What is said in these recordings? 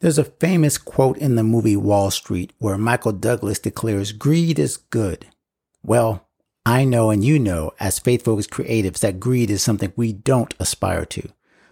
There's a famous quote in the movie Wall Street where Michael Douglas declares greed is good. Well, I know and you know as faith focused creatives that greed is something we don't aspire to,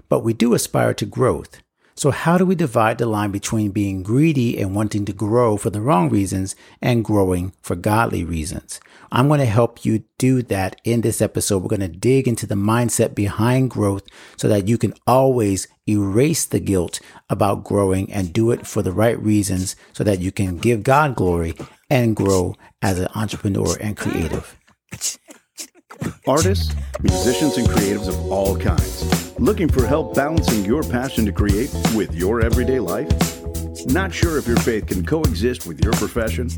but we do aspire to growth. So how do we divide the line between being greedy and wanting to grow for the wrong reasons and growing for godly reasons? I'm going to help you do that in this episode. We're going to dig into the mindset behind growth so that you can always erase the guilt about growing and do it for the right reasons so that you can give God glory and grow as an entrepreneur and creative. Artists, musicians, and creatives of all kinds. Looking for help balancing your passion to create with your everyday life? Not sure if your faith can coexist with your profession?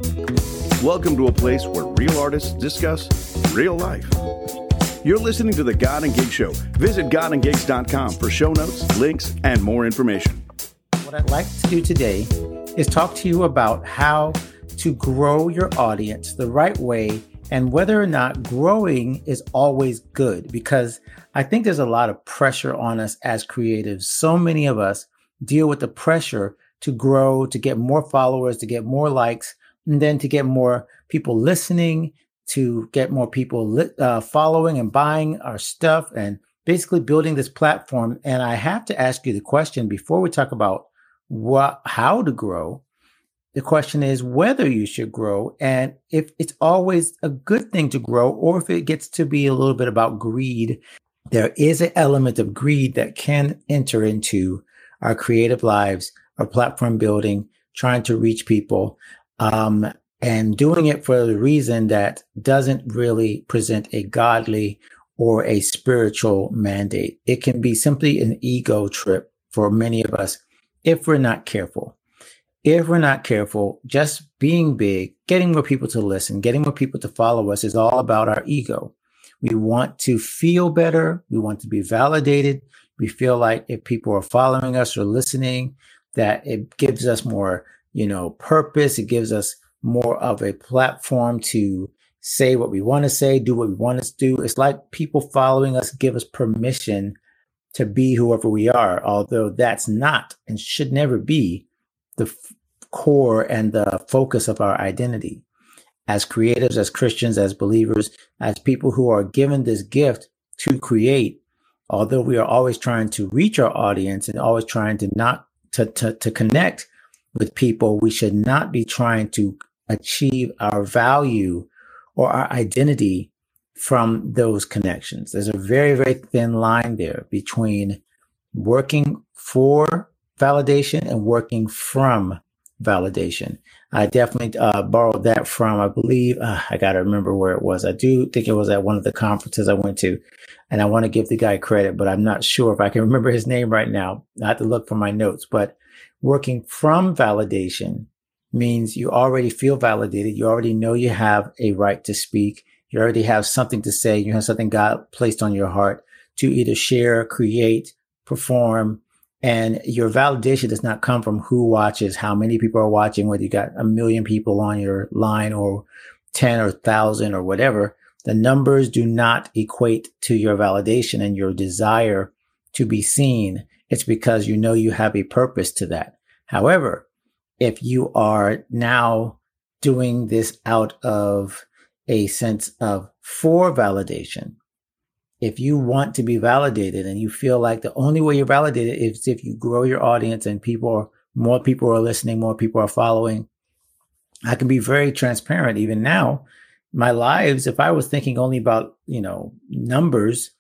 Welcome to a place where real artists discuss real life. You're listening to the God and Gig Show. Visit godandgigs.com for show notes, links, and more information. What I'd like to do today is talk to you about how to grow your audience the right way and whether or not growing is always good because I think there's a lot of pressure on us as creatives. So many of us deal with the pressure to grow, to get more followers, to get more likes, and then to get more people listening, to get more people li- uh, following and buying our stuff, and basically building this platform. And I have to ask you the question before we talk about what, how to grow. The question is whether you should grow and if it's always a good thing to grow or if it gets to be a little bit about greed. There is an element of greed that can enter into our creative lives, our platform building, trying to reach people, um, and doing it for the reason that doesn't really present a godly or a spiritual mandate. It can be simply an ego trip for many of us if we're not careful if we're not careful, just being big, getting more people to listen, getting more people to follow us is all about our ego. We want to feel better. We want to be validated. We feel like if people are following us or listening, that it gives us more, you know, purpose. It gives us more of a platform to say what we want to say, do what we want to do. It's like people following us give us permission to be whoever we are, although that's not and should never be the core and the focus of our identity as creatives, as Christians, as believers, as people who are given this gift to create. Although we are always trying to reach our audience and always trying to not to, to, to connect with people, we should not be trying to achieve our value or our identity from those connections. There's a very, very thin line there between working for validation and working from validation. I definitely uh, borrowed that from, I believe, uh, I got to remember where it was. I do think it was at one of the conferences I went to, and I want to give the guy credit, but I'm not sure if I can remember his name right now. I have to look for my notes, but working from validation means you already feel validated. You already know you have a right to speak. You already have something to say. You have something God placed on your heart to either share, create, perform, and your validation does not come from who watches, how many people are watching, whether you got a million people on your line or 10 or 1,000 or whatever. The numbers do not equate to your validation and your desire to be seen. It's because you know you have a purpose to that. However, if you are now doing this out of a sense of for validation, if you want to be validated and you feel like the only way you're validated is if you grow your audience and people are more people are listening, more people are following. I can be very transparent even now. My lives, if I was thinking only about, you know, numbers,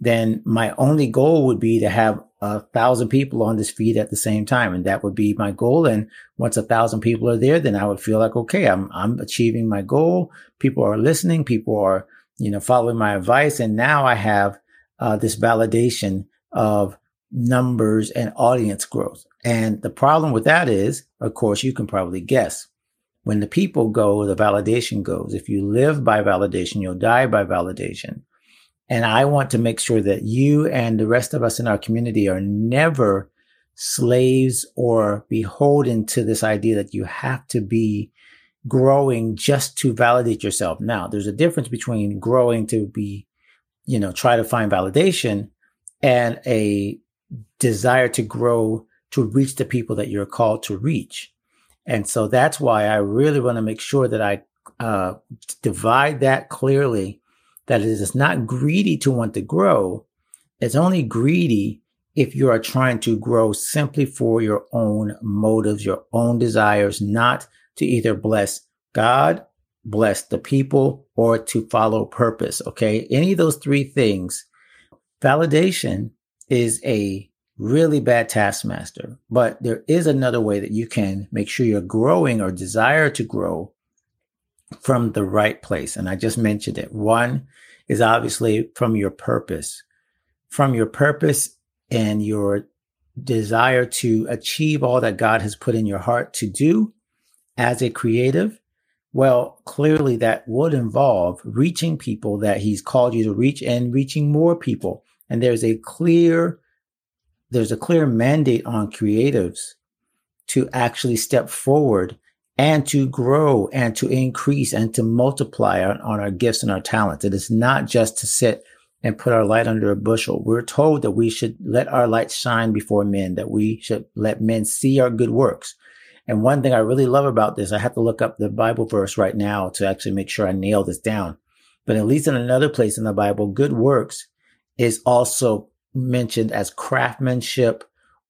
then my only goal would be to have a thousand people on this feed at the same time. And that would be my goal. And once a thousand people are there, then I would feel like, okay, I'm, I'm achieving my goal. People are listening. People are you know, following my advice. And now I have uh, this validation of numbers and audience growth. And the problem with that is, of course, you can probably guess. When the people go, the validation goes. If you live by validation, you'll die by validation. And I want to make sure that you and the rest of us in our community are never slaves or beholden to this idea that you have to be growing just to validate yourself. Now, there's a difference between growing to be, you know, try to find validation and a desire to grow to reach the people that you're called to reach. And so that's why I really want to make sure that I uh, divide that clearly that it is not greedy to want to grow. It's only greedy if you are trying to grow simply for your own motives, your own desires, not to either bless God, bless the people, or to follow purpose. Okay. Any of those three things, validation is a really bad taskmaster, but there is another way that you can make sure you're growing or desire to grow from the right place. And I just mentioned it. One is obviously from your purpose. From your purpose and your desire to achieve all that God has put in your heart to do as a creative, well, clearly that would involve reaching people that He's called you to reach and reaching more people. And there's a clear, there's a clear mandate on creatives to actually step forward and to grow and to increase and to multiply on, on our gifts and our talents. It is not just to sit and put our light under a bushel. We're told that we should let our light shine before men, that we should let men see our good works. And one thing I really love about this, I have to look up the Bible verse right now to actually make sure I nail this down. But at least in another place in the Bible, good works is also mentioned as craftsmanship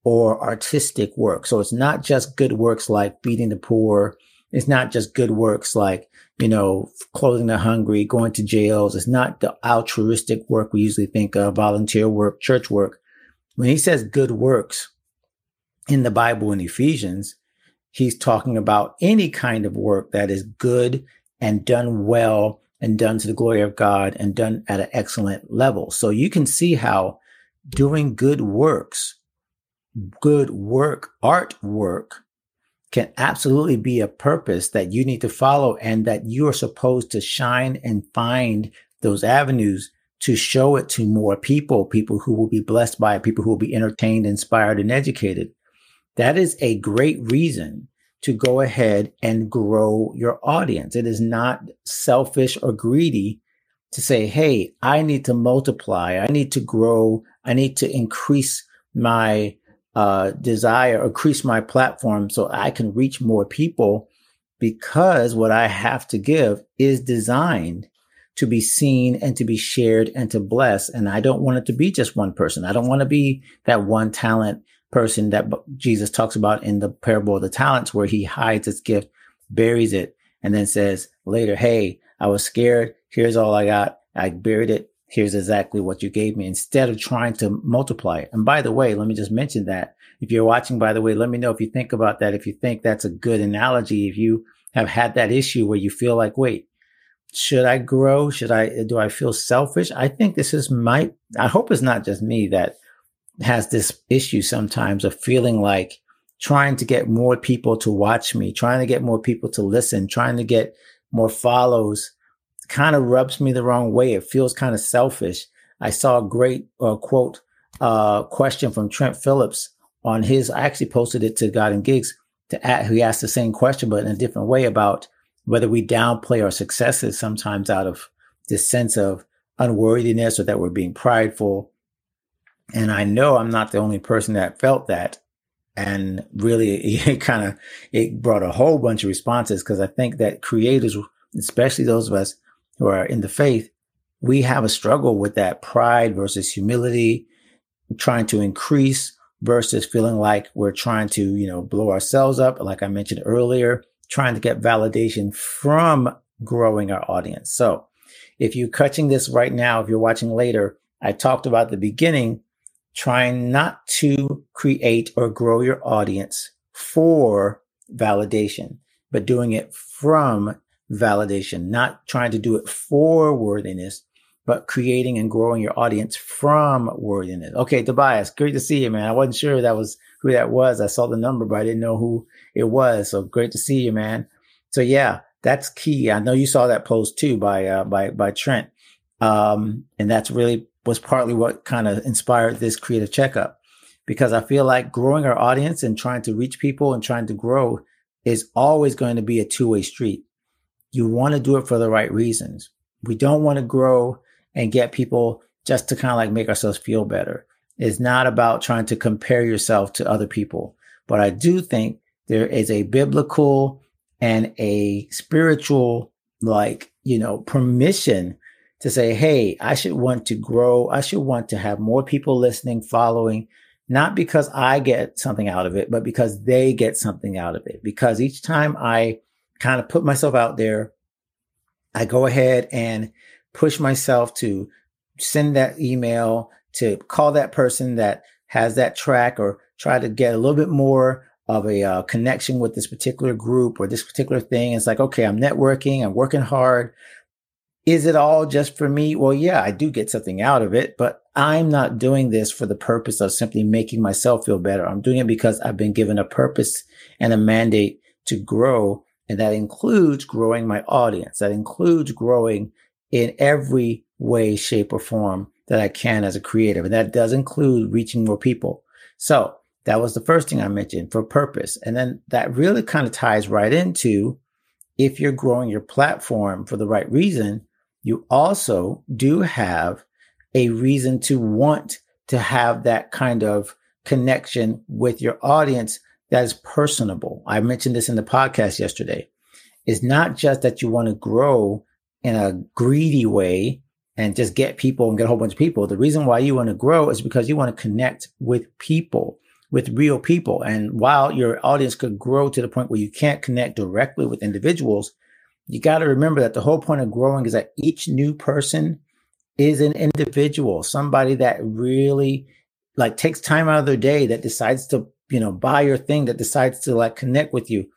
or artistic work. So it's not just good works like feeding the poor. It's not just good works like you know, clothing the hungry, going to jails. It's not the altruistic work we usually think of, volunteer work, church work. When he says good works in the Bible in Ephesians, he's talking about any kind of work that is good and done well and done to the glory of God and done at an excellent level. So you can see how doing good works, good work, artwork can absolutely be a purpose that you need to follow and that you are supposed to shine and find those avenues to show it to more people, people who will be blessed by it, people who will be entertained, inspired, and educated. That is a great reason to go ahead and grow your audience. It is not selfish or greedy to say, Hey, I need to multiply. I need to grow. I need to increase my uh, desire increase my platform so I can reach more people because what I have to give is designed to be seen and to be shared and to bless. And I don't want it to be just one person. I don't want to be that one talent person that Jesus talks about in the parable of the talents where he hides his gift, buries it, and then says later, Hey, I was scared. Here's all I got. I buried it here's exactly what you gave me instead of trying to multiply it. And by the way, let me just mention that if you're watching, by the way, let me know if you think about that. If you think that's a good analogy, if you have had that issue where you feel like, wait, should I grow? Should I, do I feel selfish? I think this is my, I hope it's not just me that has this issue sometimes of feeling like trying to get more people to watch me, trying to get more people to listen, trying to get more follows kind of rubs me the wrong way. It feels kind of selfish. I saw a great uh, quote, uh, question from Trent Phillips on his, I actually posted it to God and Gigs to add, he asked the same question, but in a different way about whether we downplay our successes sometimes out of this sense of unworthiness or that we're being prideful. And I know I'm not the only person that felt that. And really, it kind of, it brought a whole bunch of responses because I think that creators, especially those of us who are in the faith, we have a struggle with that pride versus humility, trying to increase versus feeling like we're trying to, you know, blow ourselves up. Like I mentioned earlier, trying to get validation from growing our audience. So if you're catching this right now, if you're watching later, I talked about the beginning, trying not to create or grow your audience for validation, but doing it from validation, not trying to do it for worthiness, but creating and growing your audience from worthiness. Okay, Tobias, great to see you, man. I wasn't sure that was who that was. I saw the number, but I didn't know who it was. So great to see you, man. So yeah, that's key. I know you saw that post too by uh, by by Trent, um, and that's really was partly what kind of inspired this creative checkup because I feel like growing our audience and trying to reach people and trying to grow is always going to be a two way street you want to do it for the right reasons. We don't want to grow and get people just to kind of like make ourselves feel better. It's not about trying to compare yourself to other people. But I do think there is a biblical and a spiritual, like, you know, permission to say, Hey, I should want to grow. I should want to have more people listening, following, not because I get something out of it, but because they get something out of it. Because each time I kind of put myself out there, I go ahead and push myself to send that email, to call that person that has that track or try to get a little bit more of a uh, connection with this particular group or this particular thing. It's like, okay, I'm networking, I'm working hard. Is it all just for me? Well, yeah, I do get something out of it, but I'm not doing this for the purpose of simply making myself feel better. I'm doing it because I've been given a purpose and a mandate to grow. And that includes growing my audience. That includes growing in every way, shape, or form that I can as a creative. And that does include reaching more people. So that was the first thing I mentioned for purpose. And then that really kind of ties right into if you're growing your platform for the right reason, you also do have a reason to want to have that kind of connection with your audience that is personable. I mentioned this in the podcast yesterday. It's not just that you want to grow in a greedy way and just get people and get a whole bunch of people. The reason why you want to grow is because you want to connect with people, with real people. And while your audience could grow to the point where you can't connect directly with individuals, you got to remember that the whole point of growing is that each new person is an individual, somebody that really like takes time out of their day that decides to, you know, buy your thing, that decides to like connect with you.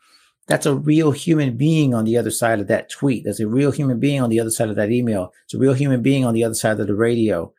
That's a real human being on the other side of that tweet. There's a real human being on the other side of that email. It's a real human being on the other side of the radio.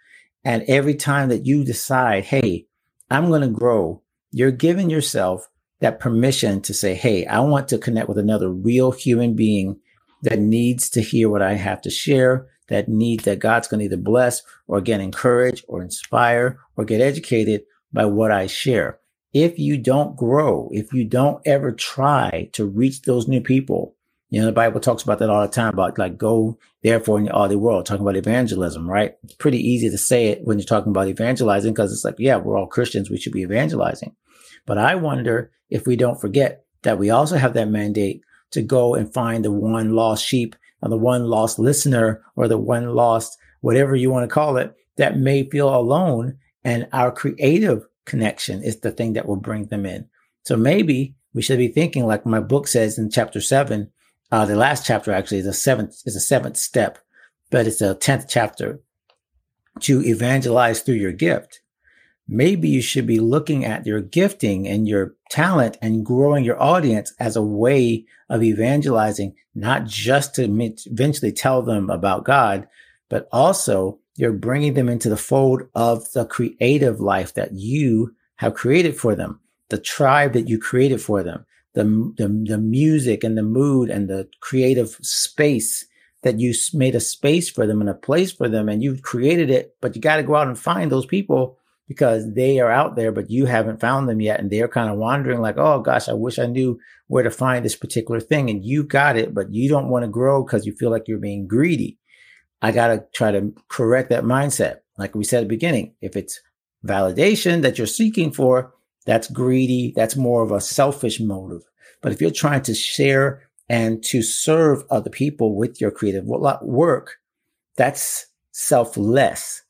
And every time that you decide, Hey, I'm going to grow, you're giving yourself that permission to say, Hey, I want to connect with another real human being that needs to hear what I have to share, that need that God's going to either bless or get encouraged or inspire or get educated by what I share. If you don't grow, if you don't ever try to reach those new people, you know, the Bible talks about that all the time about like go therefore in all the world, talking about evangelism, right? It's pretty easy to say it when you're talking about evangelizing because it's like, yeah, we're all Christians. We should be evangelizing. But I wonder if we don't forget that we also have that mandate to go and find the one lost sheep or the one lost listener or the one lost whatever you want to call it that may feel alone. And our creative connection is the thing that will bring them in. So maybe we should be thinking like my book says in chapter seven, uh, the last chapter actually is a seventh, is a seventh step, but it's a 10th chapter to evangelize through your gift maybe you should be looking at your gifting and your talent and growing your audience as a way of evangelizing, not just to eventually tell them about God, but also you're bringing them into the fold of the creative life that you have created for them, the tribe that you created for them, the, the, the music and the mood and the creative space that you made a space for them and a place for them and you've created it, but you got to go out and find those people because they are out there, but you haven't found them yet. And they're kind of wandering like, oh gosh, I wish I knew where to find this particular thing. And you got it, but you don't want to grow because you feel like you're being greedy. I got to try to correct that mindset. Like we said at the beginning, if it's validation that you're seeking for, that's greedy. That's more of a selfish motive. But if you're trying to share and to serve other people with your creative work, that's selfless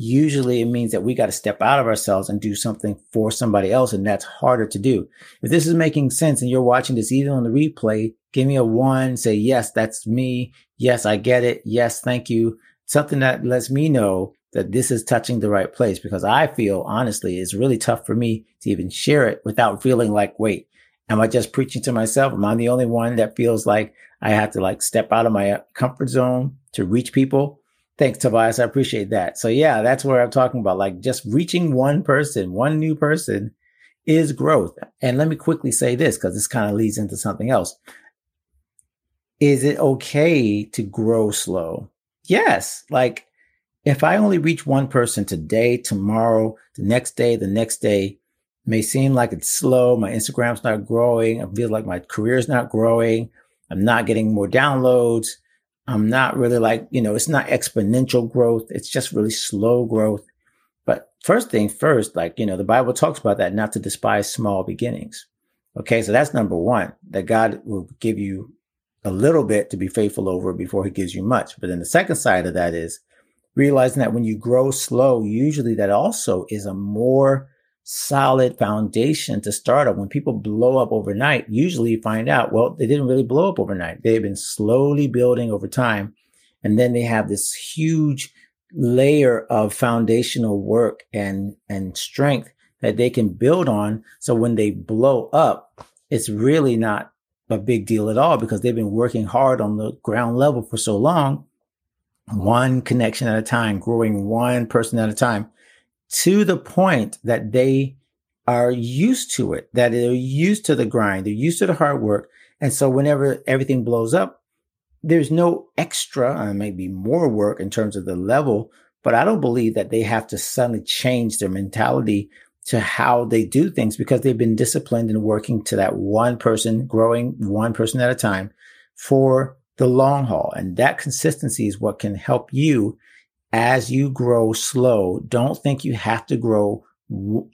usually it means that we got to step out of ourselves and do something for somebody else. And that's harder to do. If this is making sense and you're watching this even on the replay, give me a one, say, yes, that's me. Yes, I get it. Yes, thank you. Something that lets me know that this is touching the right place because I feel honestly, it's really tough for me to even share it without feeling like, wait, am I just preaching to myself? Am I the only one that feels like I have to like step out of my comfort zone to reach people? Thanks, Tobias. I appreciate that. So yeah, that's where I'm talking about. Like just reaching one person, one new person is growth. And let me quickly say this because this kind of leads into something else. Is it okay to grow slow? Yes. Like if I only reach one person today, tomorrow, the next day, the next day, may seem like it's slow. My Instagram's not growing. I feel like my career's not growing. I'm not getting more downloads. I'm not really like, you know, it's not exponential growth. It's just really slow growth. But first thing first, like, you know, the Bible talks about that, not to despise small beginnings. Okay. So that's number one, that God will give you a little bit to be faithful over before he gives you much. But then the second side of that is realizing that when you grow slow, usually that also is a more solid foundation to start up. When people blow up overnight, usually you find out, well, they didn't really blow up overnight. They've been slowly building over time. And then they have this huge layer of foundational work and, and strength that they can build on. So when they blow up, it's really not a big deal at all because they've been working hard on the ground level for so long, one connection at a time, growing one person at a time to the point that they are used to it, that they're used to the grind, they're used to the hard work. And so whenever everything blows up, there's no extra, uh, maybe more work in terms of the level, but I don't believe that they have to suddenly change their mentality to how they do things because they've been disciplined in working to that one person, growing one person at a time for the long haul. And that consistency is what can help you as you grow slow, don't think you have to grow w-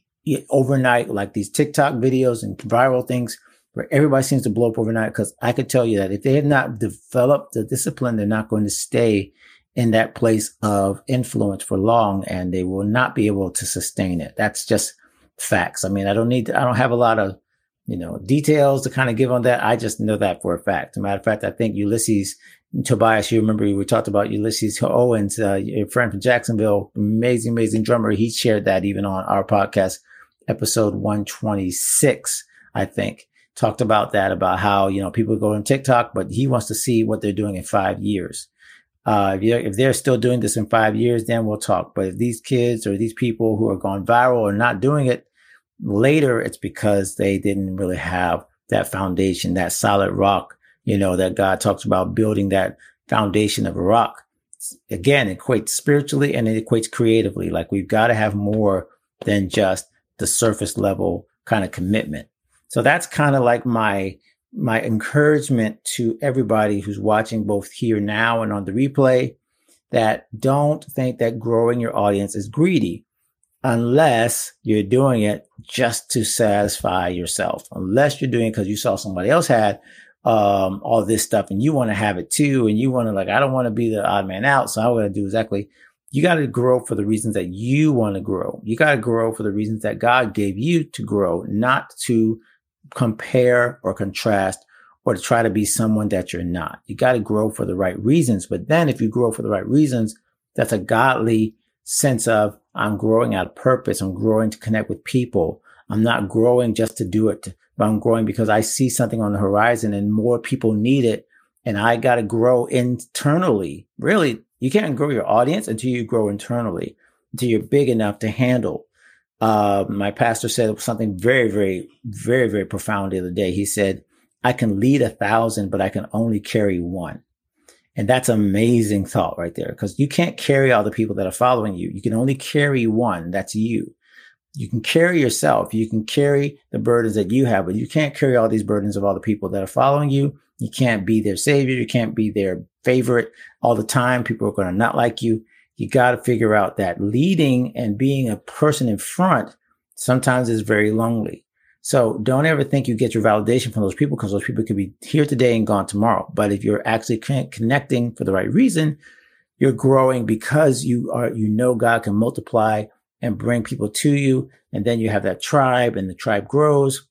overnight like these TikTok videos and viral things where everybody seems to blow up overnight. Because I could tell you that if they have not developed the discipline, they're not going to stay in that place of influence for long and they will not be able to sustain it. That's just facts. I mean, I don't need, to, I don't have a lot of, you know, details to kind of give on that. I just know that for a fact. As a matter of fact, I think Ulysses Tobias, you remember we talked about Ulysses Owens, uh, your friend from Jacksonville, amazing, amazing drummer. He shared that even on our podcast, episode 126, I think, talked about that, about how, you know, people go on TikTok, but he wants to see what they're doing in five years. Uh, if, if they're still doing this in five years, then we'll talk. But if these kids or these people who are going viral are not doing it later, it's because they didn't really have that foundation, that solid rock you know, that God talks about building that foundation of a rock. Again, it equates spiritually and it equates creatively. Like we've got to have more than just the surface level kind of commitment. So that's kind of like my my encouragement to everybody who's watching both here now and on the replay that don't think that growing your audience is greedy unless you're doing it just to satisfy yourself. Unless you're doing it because you saw somebody else had um, all this stuff and you want to have it too. And you want to like, I don't want to be the odd man out. So I'm going to do exactly. You got to grow for the reasons that you want to grow. You got to grow for the reasons that God gave you to grow, not to compare or contrast or to try to be someone that you're not. You got to grow for the right reasons. But then if you grow for the right reasons, that's a godly sense of I'm growing out of purpose. I'm growing to connect with people. I'm not growing just to do it but I'm growing because I see something on the horizon and more people need it. And I got to grow internally. Really, you can't grow your audience until you grow internally, until you're big enough to handle. Uh, my pastor said something very, very, very, very profound the other day. He said, I can lead a thousand, but I can only carry one. And that's amazing thought right there because you can't carry all the people that are following you. You can only carry one. That's you you can carry yourself, you can carry the burdens that you have, but you can't carry all these burdens of all the people that are following you. You can't be their savior. You can't be their favorite all the time. People are going to not like you. You got to figure out that leading and being a person in front sometimes is very lonely. So don't ever think you get your validation from those people because those people could be here today and gone tomorrow. But if you're actually connecting for the right reason, you're growing because you are, you know, God can multiply and bring people to you. And then you have that tribe and the tribe grows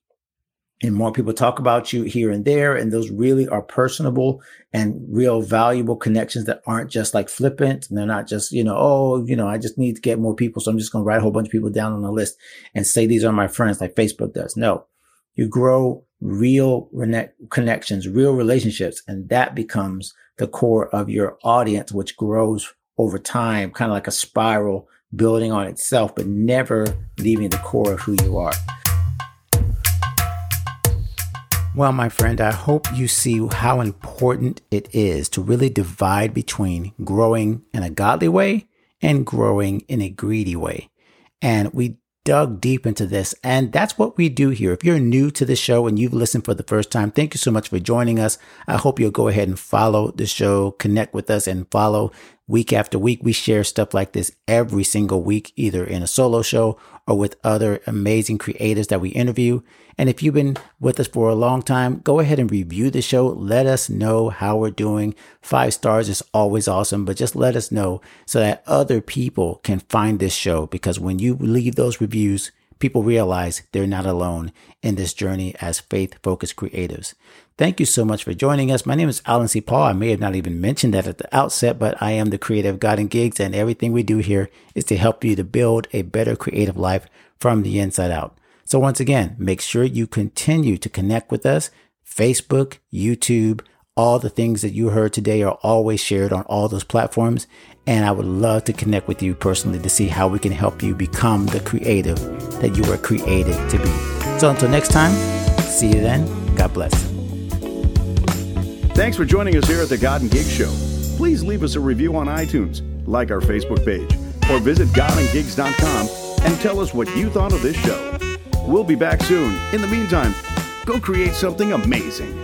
and more people talk about you here and there. And those really are personable and real valuable connections that aren't just like flippant. And they're not just, you know, oh, you know, I just need to get more people. So I'm just going to write a whole bunch of people down on the list and say these are my friends like Facebook does. No, you grow real connections, real relationships. And that becomes the core of your audience, which grows over time, kind of like a spiral building on itself, but never leaving the core of who you are. Well, my friend, I hope you see how important it is to really divide between growing in a godly way and growing in a greedy way. And we dug deep into this. And that's what we do here. If you're new to the show and you've listened for the first time, thank you so much for joining us. I hope you'll go ahead and follow the show, connect with us and follow week after week. We share stuff like this every single week, either in a solo show or with other amazing creators that we interview. And if you've been with us for a long time, go ahead and review the show. Let us know how we're doing. Five stars is always awesome, but just let us know so that other people can find this show. Because when you leave those reviews, people realize they're not alone in this journey as faith focused creatives. Thank you so much for joining us. My name is Alan C. Paul. I may have not even mentioned that at the outset, but I am the creative God and Gigs, and everything we do here is to help you to build a better creative life from the inside out. So once again, make sure you continue to connect with us. Facebook, YouTube, all the things that you heard today are always shared on all those platforms. And I would love to connect with you personally to see how we can help you become the creative that you were created to be. So until next time, see you then. God bless. Thanks for joining us here at the God and Gig Show. Please leave us a review on iTunes, like our Facebook page, or visit godandgigs.com and tell us what you thought of this show. We'll be back soon. In the meantime, go create something amazing.